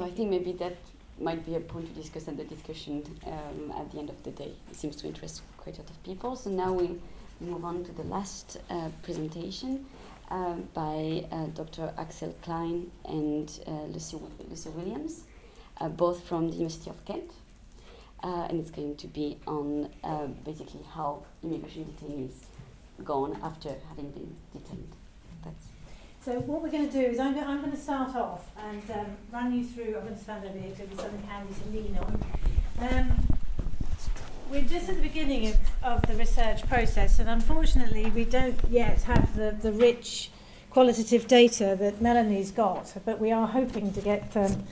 so I think maybe that might be a point to discuss at the discussion um, at the end of the day. It seems to interest quite a lot of people. So now we move on to the last uh, presentation uh, by uh, Dr. Axel Klein and uh, Lucy, Lucy Williams, uh, both from the University of Kent. Uh, and it's going to be on basically how immigration detainees go on after having been detained. That's so what we're going to do is I'm, I'm going to start off and um, run you through. I'm going to stand over here to be something handy to lean on. Um, we're just at the beginning of, of the research process, and unfortunately, we don't yet have the, the rich qualitative data that Melanie's got, but we are hoping to get um,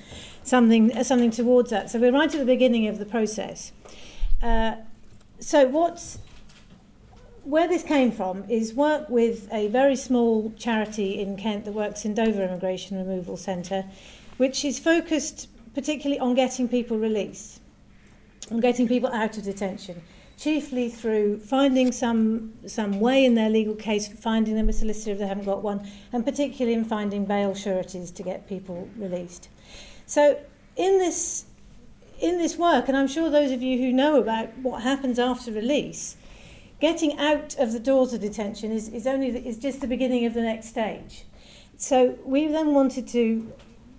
something, uh, something towards that. So we're right at the beginning of the process. Uh, so what's where this came from is work with a very small charity in Kent that works in Dover Immigration Removal Centre, which is focused particularly on getting people released, on getting people out of detention, chiefly through finding some some way in their legal case, finding them a solicitor if they haven't got one, and particularly in finding bail sureties to get people released. So in this in this work, and I'm sure those of you who know about what happens after release, getting out of the doors of detention is, is only the, is just the beginning of the next stage. So we then wanted to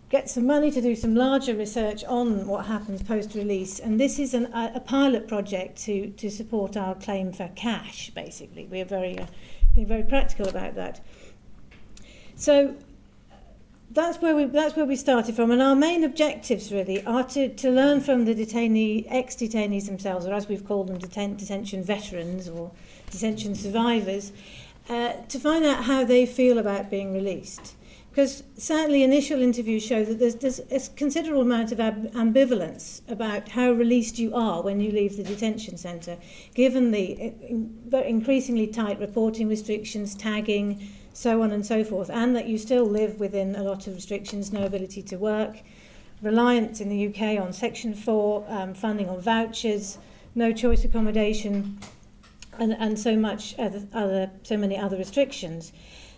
get some money to do some larger research on what happens post-release, and this is an, a, a pilot project to, to support our claim for cash, basically. We are very, uh, being very practical about that. So that's where we that's where we started from. And our main objectives really are to, to learn from the detainee ex-detainees themselves or as we've called them deten detention veterans or detention survivors uh, to find out how they feel about being released. Because certainly initial interviews show that there's, there's a considerable amount of ambivalence about how released you are when you leave the detention centre given the uh, increasingly tight reporting restrictions tagging so on and so forth, and that you still live within a lot of restrictions, no ability to work, reliance in the UK on Section 4, um, funding on vouchers, no choice accommodation, and, and so much other, other, so many other restrictions.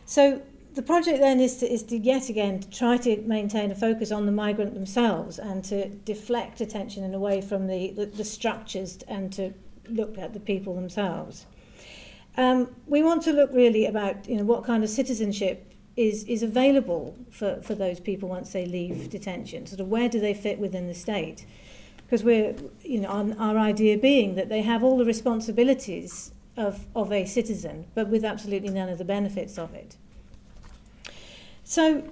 So the project then is to, is to yet again to try to maintain a focus on the migrant themselves and to deflect attention in a way from the, the, the structures and to look at the people themselves. Um, we want to look really about you know what kind of citizenship is is available for, for those people once they leave detention. Sort of where do they fit within the state? Because we're you know our, our idea being that they have all the responsibilities of of a citizen, but with absolutely none of the benefits of it. So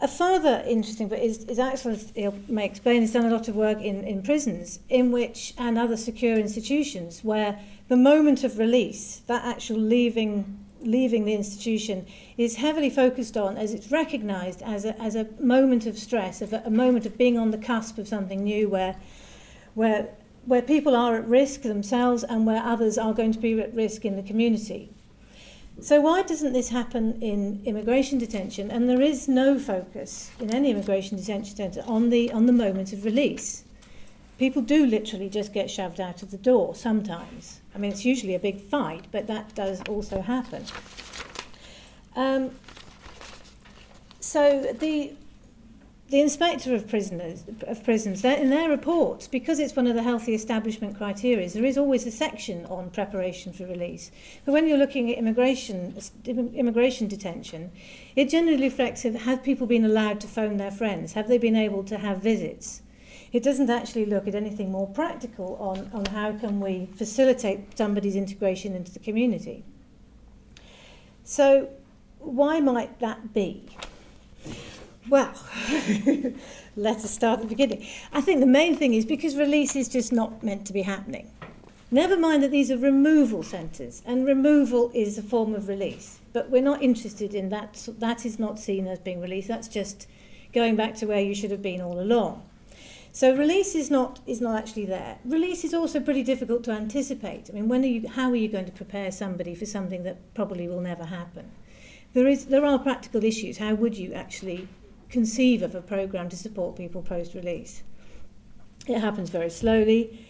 a further interesting but is, is actually, he may explain, he's done a lot of work in, in prisons in which, and other secure institutions, where the moment of release, that actual leaving leaving the institution is heavily focused on as it's recognized as a, as a moment of stress, of a, a moment of being on the cusp of something new where, where, where people are at risk themselves and where others are going to be at risk in the community. So why doesn't this happen in immigration detention? And there is no focus in any immigration detention centre on the, on the moment of release. People do literally just get shoved out of the door sometimes. I mean, it's usually a big fight, but that does also happen. Um, so the the inspector of prisoners of prisons in their reports because it's one of the healthy establishment criteria there is always a section on preparation for release but when you're looking at immigration immigration detention it generally reflects have people been allowed to phone their friends have they been able to have visits it doesn't actually look at anything more practical on, on how can we facilitate somebody's integration into the community. So why might that be? Well, let us start at the beginning. I think the main thing is because release is just not meant to be happening. Never mind that these are removal centres, and removal is a form of release. But we're not interested in that. That is not seen as being release. That's just going back to where you should have been all along. So release is not is not actually there. Release is also pretty difficult to anticipate. I mean, when are you how are you going to prepare somebody for something that probably will never happen? There is there are practical issues. How would you actually conceive of a program to support people post release? It happens very slowly.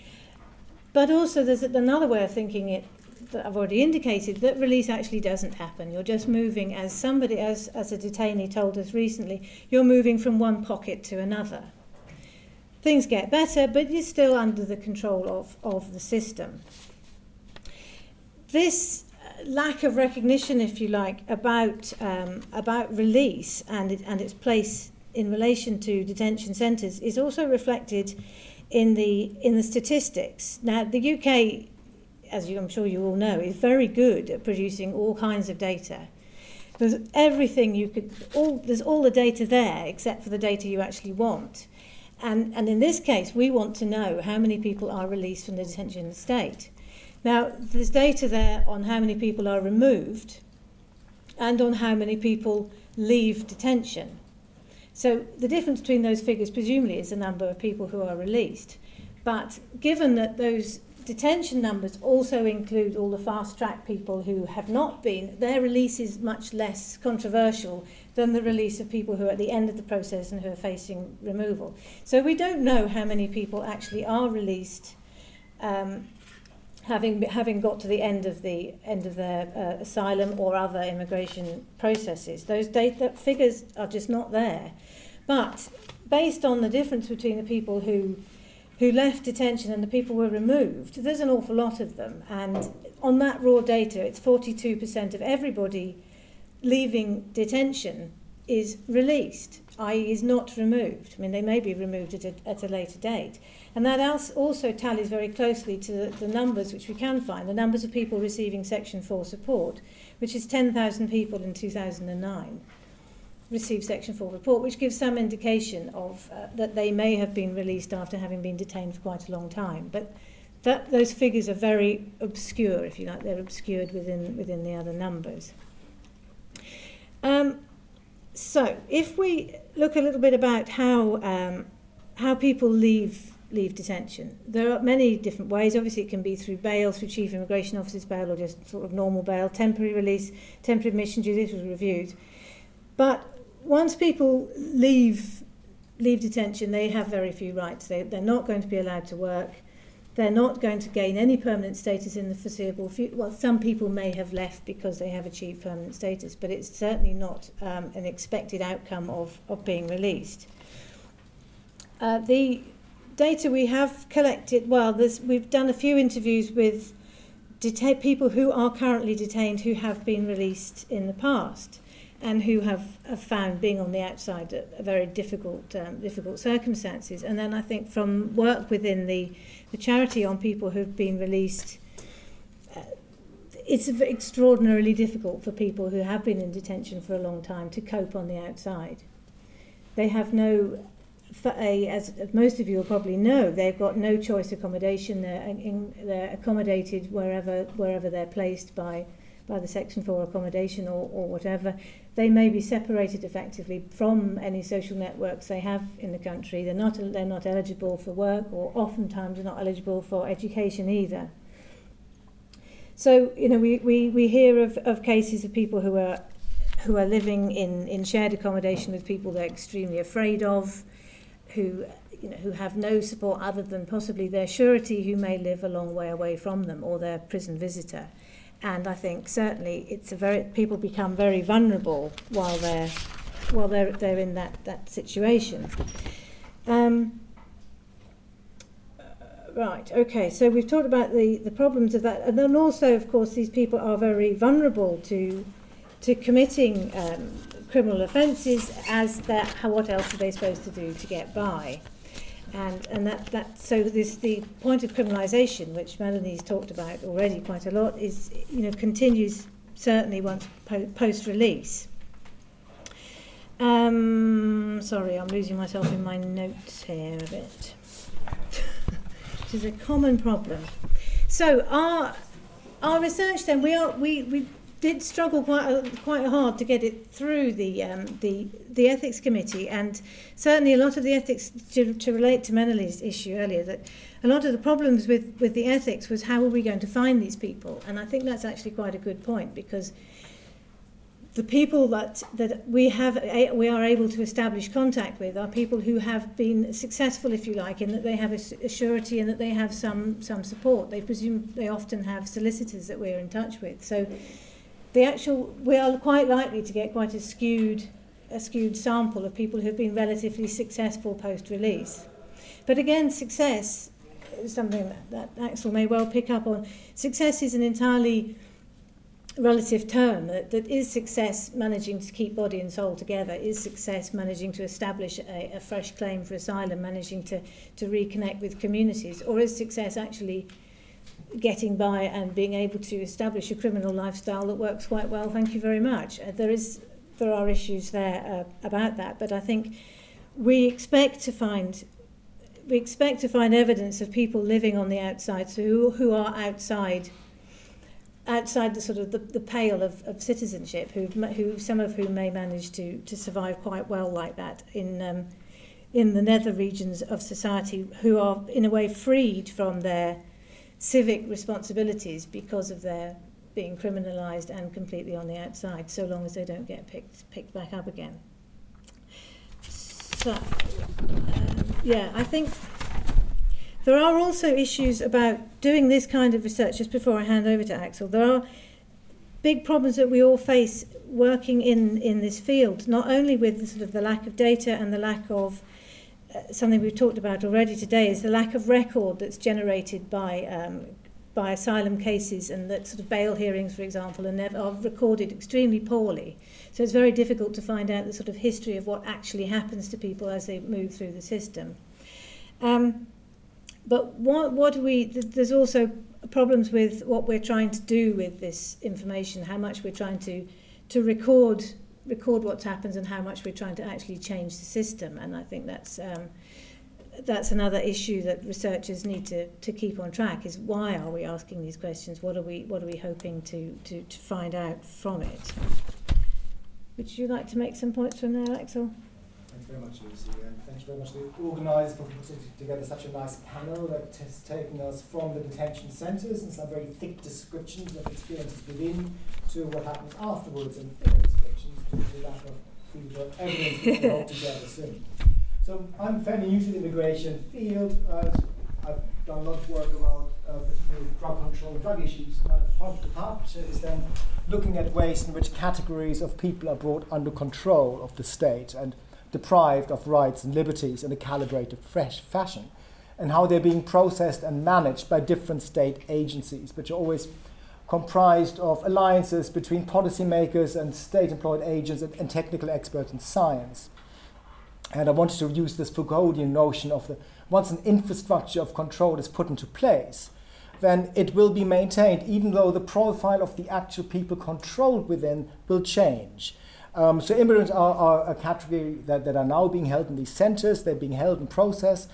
But also there's another way of thinking it that I've already indicated that release actually doesn't happen. You're just moving as somebody as as a detainee told us recently, you're moving from one pocket to another things get better, but you're still under the control of, of the system. This lack of recognition, if you like, about um, about release and it, and its place in relation to detention centres is also reflected in the in the statistics. Now, the UK, as you, I'm sure you all know, is very good at producing all kinds of data. There's everything you could all there's all the data there except for the data you actually want. And, and in this case, we want to know how many people are released from the detention state. Now, there's data there on how many people are removed and on how many people leave detention. So the difference between those figures presumably is the number of people who are released. But given that those detention numbers also include all the fast track people who have not been, their release is much less controversial than the release of people who are at the end of the process and who are facing removal. So we don't know how many people actually are released um, having having got to the end of the end of their uh, asylum or other immigration processes. Those data figures are just not there. But based on the difference between the people who who left detention and the people were removed, there's an awful lot of them. And on that raw data, it's 42% of everybody leaving detention is released, i.e., is not removed. I mean, they may be removed at a, at a later date. And that also tallies very closely to the, the numbers which we can find, the numbers of people receiving Section 4 support, which is 10,000 people in 2009 received Section 4 report, which gives some indication of uh, that they may have been released after having been detained for quite a long time. But that, those figures are very obscure, if you like. They're obscured within, within the other numbers. Um, so, if we look a little bit about how, um, how people leave leave detention. There are many different ways. Obviously, it can be through bail, through chief immigration officer's bail, or just sort of normal bail, temporary release, temporary admission, judicial reviews. But once people leave leave detention, they have very few rights. They, they're not going to be allowed to work. They're not going to gain any permanent status in the foreseeable future. Well, some people may have left because they have achieved permanent status, but it's certainly not um, an expected outcome of, of being released. Uh, the data we have collected, well, we've done a few interviews with deta- people who are currently detained who have been released in the past and who have, have found being on the outside a, a very difficult um, difficult circumstances. And then I think from work within the, the charity on people who've been released, uh, it's extraordinarily difficult for people who have been in detention for a long time to cope on the outside. They have no, a, as most of you will probably know, they've got no choice accommodation. They're, in, they're accommodated wherever wherever they're placed by by the Section 4 accommodation or, or whatever, they may be separated effectively from any social networks they have in the country. They're not, they're not eligible for work or oftentimes are not eligible for education either. So, you know, we, we, we hear of, of cases of people who are, who are living in, in shared accommodation with people they're extremely afraid of, who, you know, who have no support other than possibly their surety who may live a long way away from them or their prison visitor. And I think certainly it's a very people become very vulnerable while they're while they're they're in that that situation. Um, right. Okay. So we've talked about the the problems of that, and then also, of course, these people are very vulnerable to to committing um, criminal offences. As that, what else are they supposed to do to get by? And, and that, that, so this, the point of criminalisation, which Melanie's talked about already quite a lot, is, you know, continues certainly once po- post-release. Um, sorry, I'm losing myself in my notes here a bit. Which is a common problem. So our our research then we are we, we did struggle quite quite hard to get it through the um, the the ethics committee, and certainly a lot of the ethics to, to relate to Melanie's issue earlier that a lot of the problems with with the ethics was how are we going to find these people, and I think that's actually quite a good point because the people that that we have we are able to establish contact with are people who have been successful if you like in that they have a, a surety and that they have some some support. They presume they often have solicitors that we're in touch with. So the actual we are quite likely to get quite a skewed a skewed sample of people who've been relatively successful post release But again, success is something that, that Axel may well pick up on. Success is an entirely relative term that, that is success managing to keep body and soul together is success managing to establish a, a fresh claim for asylum managing to, to reconnect with communities or is success actually getting by and being able to establish a criminal lifestyle that works quite well. Thank you very much. Uh, there is there are issues there uh, about that but i think we expect to find we expect to find evidence of people living on the outside so who, who are outside outside the sort of the, the pale of, of citizenship, who who some of whom may manage to to survive quite well like that in um, in the nether regions of society, who are in a way freed from their civic responsibilities because of their being criminalised and completely on the outside, so long as they don't get picked picked back up again. So, um, yeah, I think There are also issues about doing this kind of research, just before I hand over to Axel. There are big problems that we all face working in, in this field, not only with the, sort of the lack of data and the lack of something we've talked about already today is the lack of record that's generated by um, by asylum cases and that sort of bail hearings, for example, are, never, are recorded extremely poorly. So it's very difficult to find out the sort of history of what actually happens to people as they move through the system. Um, But what, what do we, there's also problems with what we're trying to do with this information, how much we're trying to, to record, record what happens and how much we're trying to actually change the system. And I think that's, um, that's another issue that researchers need to, to keep on track is why are we asking these questions? What are we, what are we hoping to, to, to find out from it? Would you like to make some points from there, Axel? Thanks very much, Lucy, and thanks very much to the organisers for putting together such a nice panel that has taken us from the detention centres and some very thick descriptions of experiences within to what happens afterwards and the lack of soon. So I'm fairly new to the immigration field. Uh, I've done a lot of work around uh, drug control and drug issues. Uh, part of the part is then looking at ways in which categories of people are brought under control of the state and deprived of rights and liberties in a calibrated, fresh fashion, and how they're being processed and managed by different state agencies, which are always comprised of alliances between policymakers and state employed agents and, and technical experts in science. And I wanted to use this Foucauldian notion of the once an infrastructure of control is put into place, then it will be maintained, even though the profile of the actual people controlled within will change. Um, so immigrants are, are, a category that, that are now being held in these centers, they're being held in process,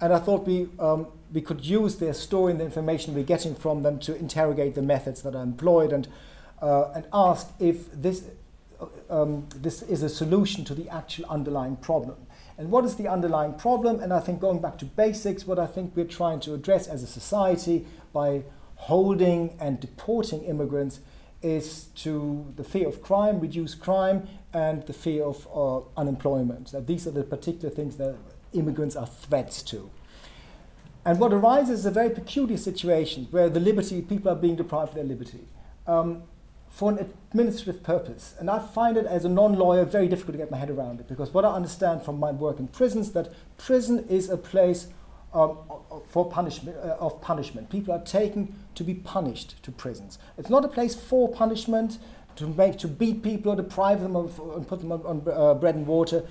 and I thought we, um, we could use their story and the information we're getting from them to interrogate the methods that are employed and, uh, and ask if this, um, this is a solution to the actual underlying problem. And what is the underlying problem? And I think going back to basics, what I think we're trying to address as a society by holding and deporting immigrants is to the fear of crime, reduce crime, and the fear of uh, unemployment. That these are the particular things that immigrants are threats to. And what arises is a very peculiar situation where the liberty, people are being deprived of their liberty um, for an administrative purpose. And I find it as a non-lawyer very difficult to get my head around it because what I understand from my work in prisons that prison is a place um, for punishment, uh, of punishment. People are taken to be punished to prisons. It's not a place for punishment, to make to beat people or deprive them of and put them on, on uh, bread and water.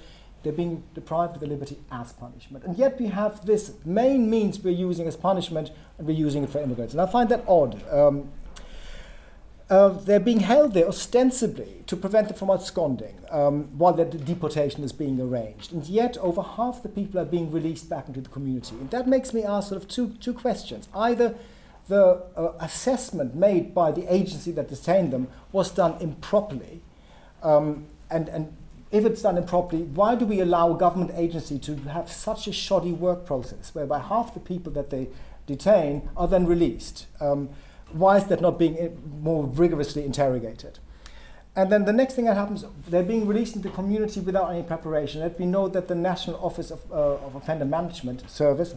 They're being deprived of their liberty as punishment. And yet we have this main means we're using as punishment, and we're using it for immigrants. And I find that odd. Um, uh, they're being held there ostensibly to prevent them from absconding um, while their deportation is being arranged. And yet, over half the people are being released back into the community. And that makes me ask sort of two, two questions. Either the uh, assessment made by the agency that detained them was done improperly, um, and, and if it's done improperly, why do we allow a government agency to have such a shoddy work process whereby half the people that they detain are then released? Um, why is that not being eh, more rigorously interrogated? And then the next thing that happens, they're being released into the community without any preparation. Let me know that the National Office of, uh, of Offender Management Service,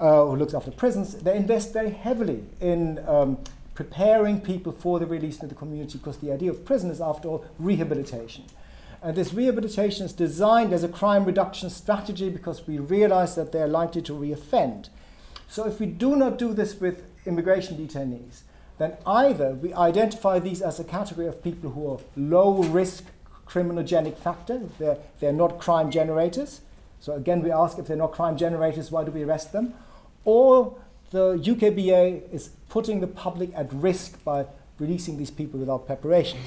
uh, who looks after prisons, they invest very heavily in um, preparing people for the release into the community because the idea of prison is, after all, rehabilitation. And this rehabilitation is designed as a crime reduction strategy because we realize that they're likely to reoffend. So if we do not do this with immigration detainees, then either we identify these as a category of people who are low risk criminogenic factor, they're, they're not crime generators. So again, we ask if they're not crime generators, why do we arrest them? Or the UKBA is putting the public at risk by releasing these people without preparations.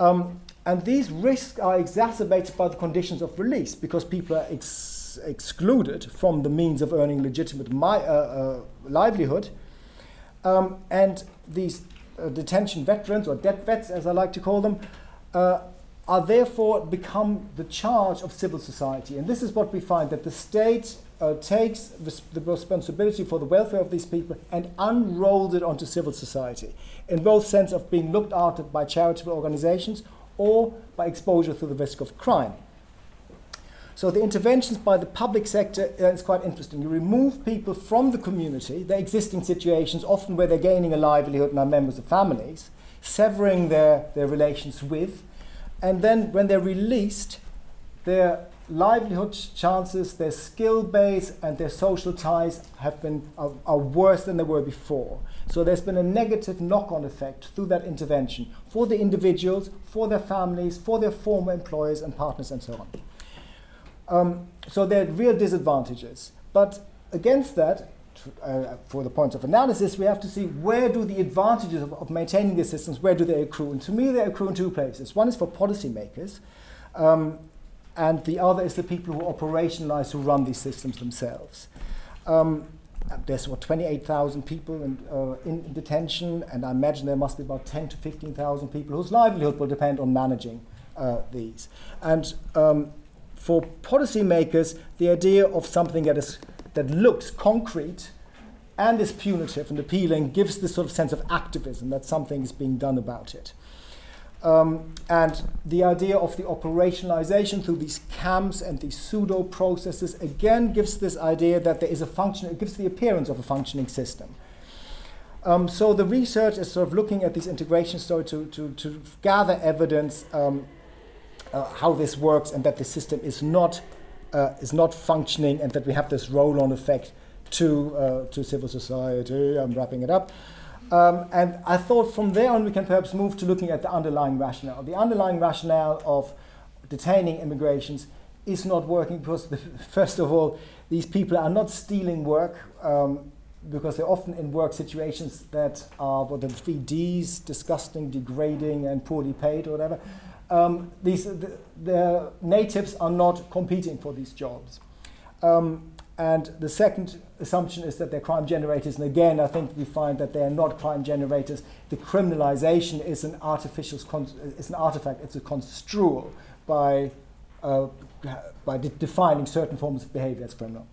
Um, and these risks are exacerbated by the conditions of release because people are ex- excluded from the means of earning legitimate mi- uh, uh, livelihood. Um, and these uh, detention veterans, or debt vets as I like to call them, uh, are therefore become the charge of civil society. And this is what we find that the state uh, takes res- the responsibility for the welfare of these people and unrolls it onto civil society, in both sense of being looked after by charitable organizations or by exposure to the risk of crime. So the interventions by the public sector uh, is quite interesting. You remove people from the community, their existing situations, often where they're gaining a livelihood and are members of families, severing their, their relations with, and then when they're released, their livelihood chances, their skill base, and their social ties have been are, are worse than they were before. So there's been a negative knock-on effect through that intervention for the individuals, for their families, for their former employers and partners, and so on. Um, so there are real disadvantages. But against that, uh, for the points of analysis, we have to see where do the advantages of, of, maintaining the systems, where do they accrue? And to me, they accrue in two places. One is for policymakers, um, and the other is the people who operationalize, who run these systems themselves. Um, there's what 28,000 people in, uh, in, detention, and I imagine there must be about 10 to 15,000 people whose livelihood will depend on managing uh, these. And um, for policymakers, the idea of something that is that looks concrete and is punitive and appealing gives this sort of sense of activism that something is being done about it. Um, and the idea of the operationalization through these camps and these pseudo processes again gives this idea that there is a function, it gives the appearance of a functioning system. Um, so the research is sort of looking at these integration stories to, to, to gather evidence um, uh, how this works and that the system is not uh, is not functioning and that we have this roll-on effect to, uh, to civil society. I'm wrapping it up. Um, and I thought from there on we can perhaps move to looking at the underlying rationale. The underlying rationale of detaining immigrations is not working because, the, first of all, these people are not stealing work um, because they're often in work situations that are what the three Ds disgusting, degrading, and poorly paid or whatever um, these, the, the, natives are not competing for these jobs. Um, and the second assumption is that they're crime generators. And again, I think we find that they are not crime generators. The criminalization is an artificial, it's an artifact, it's a construal by, uh, by de- defining certain forms of behavior as criminal.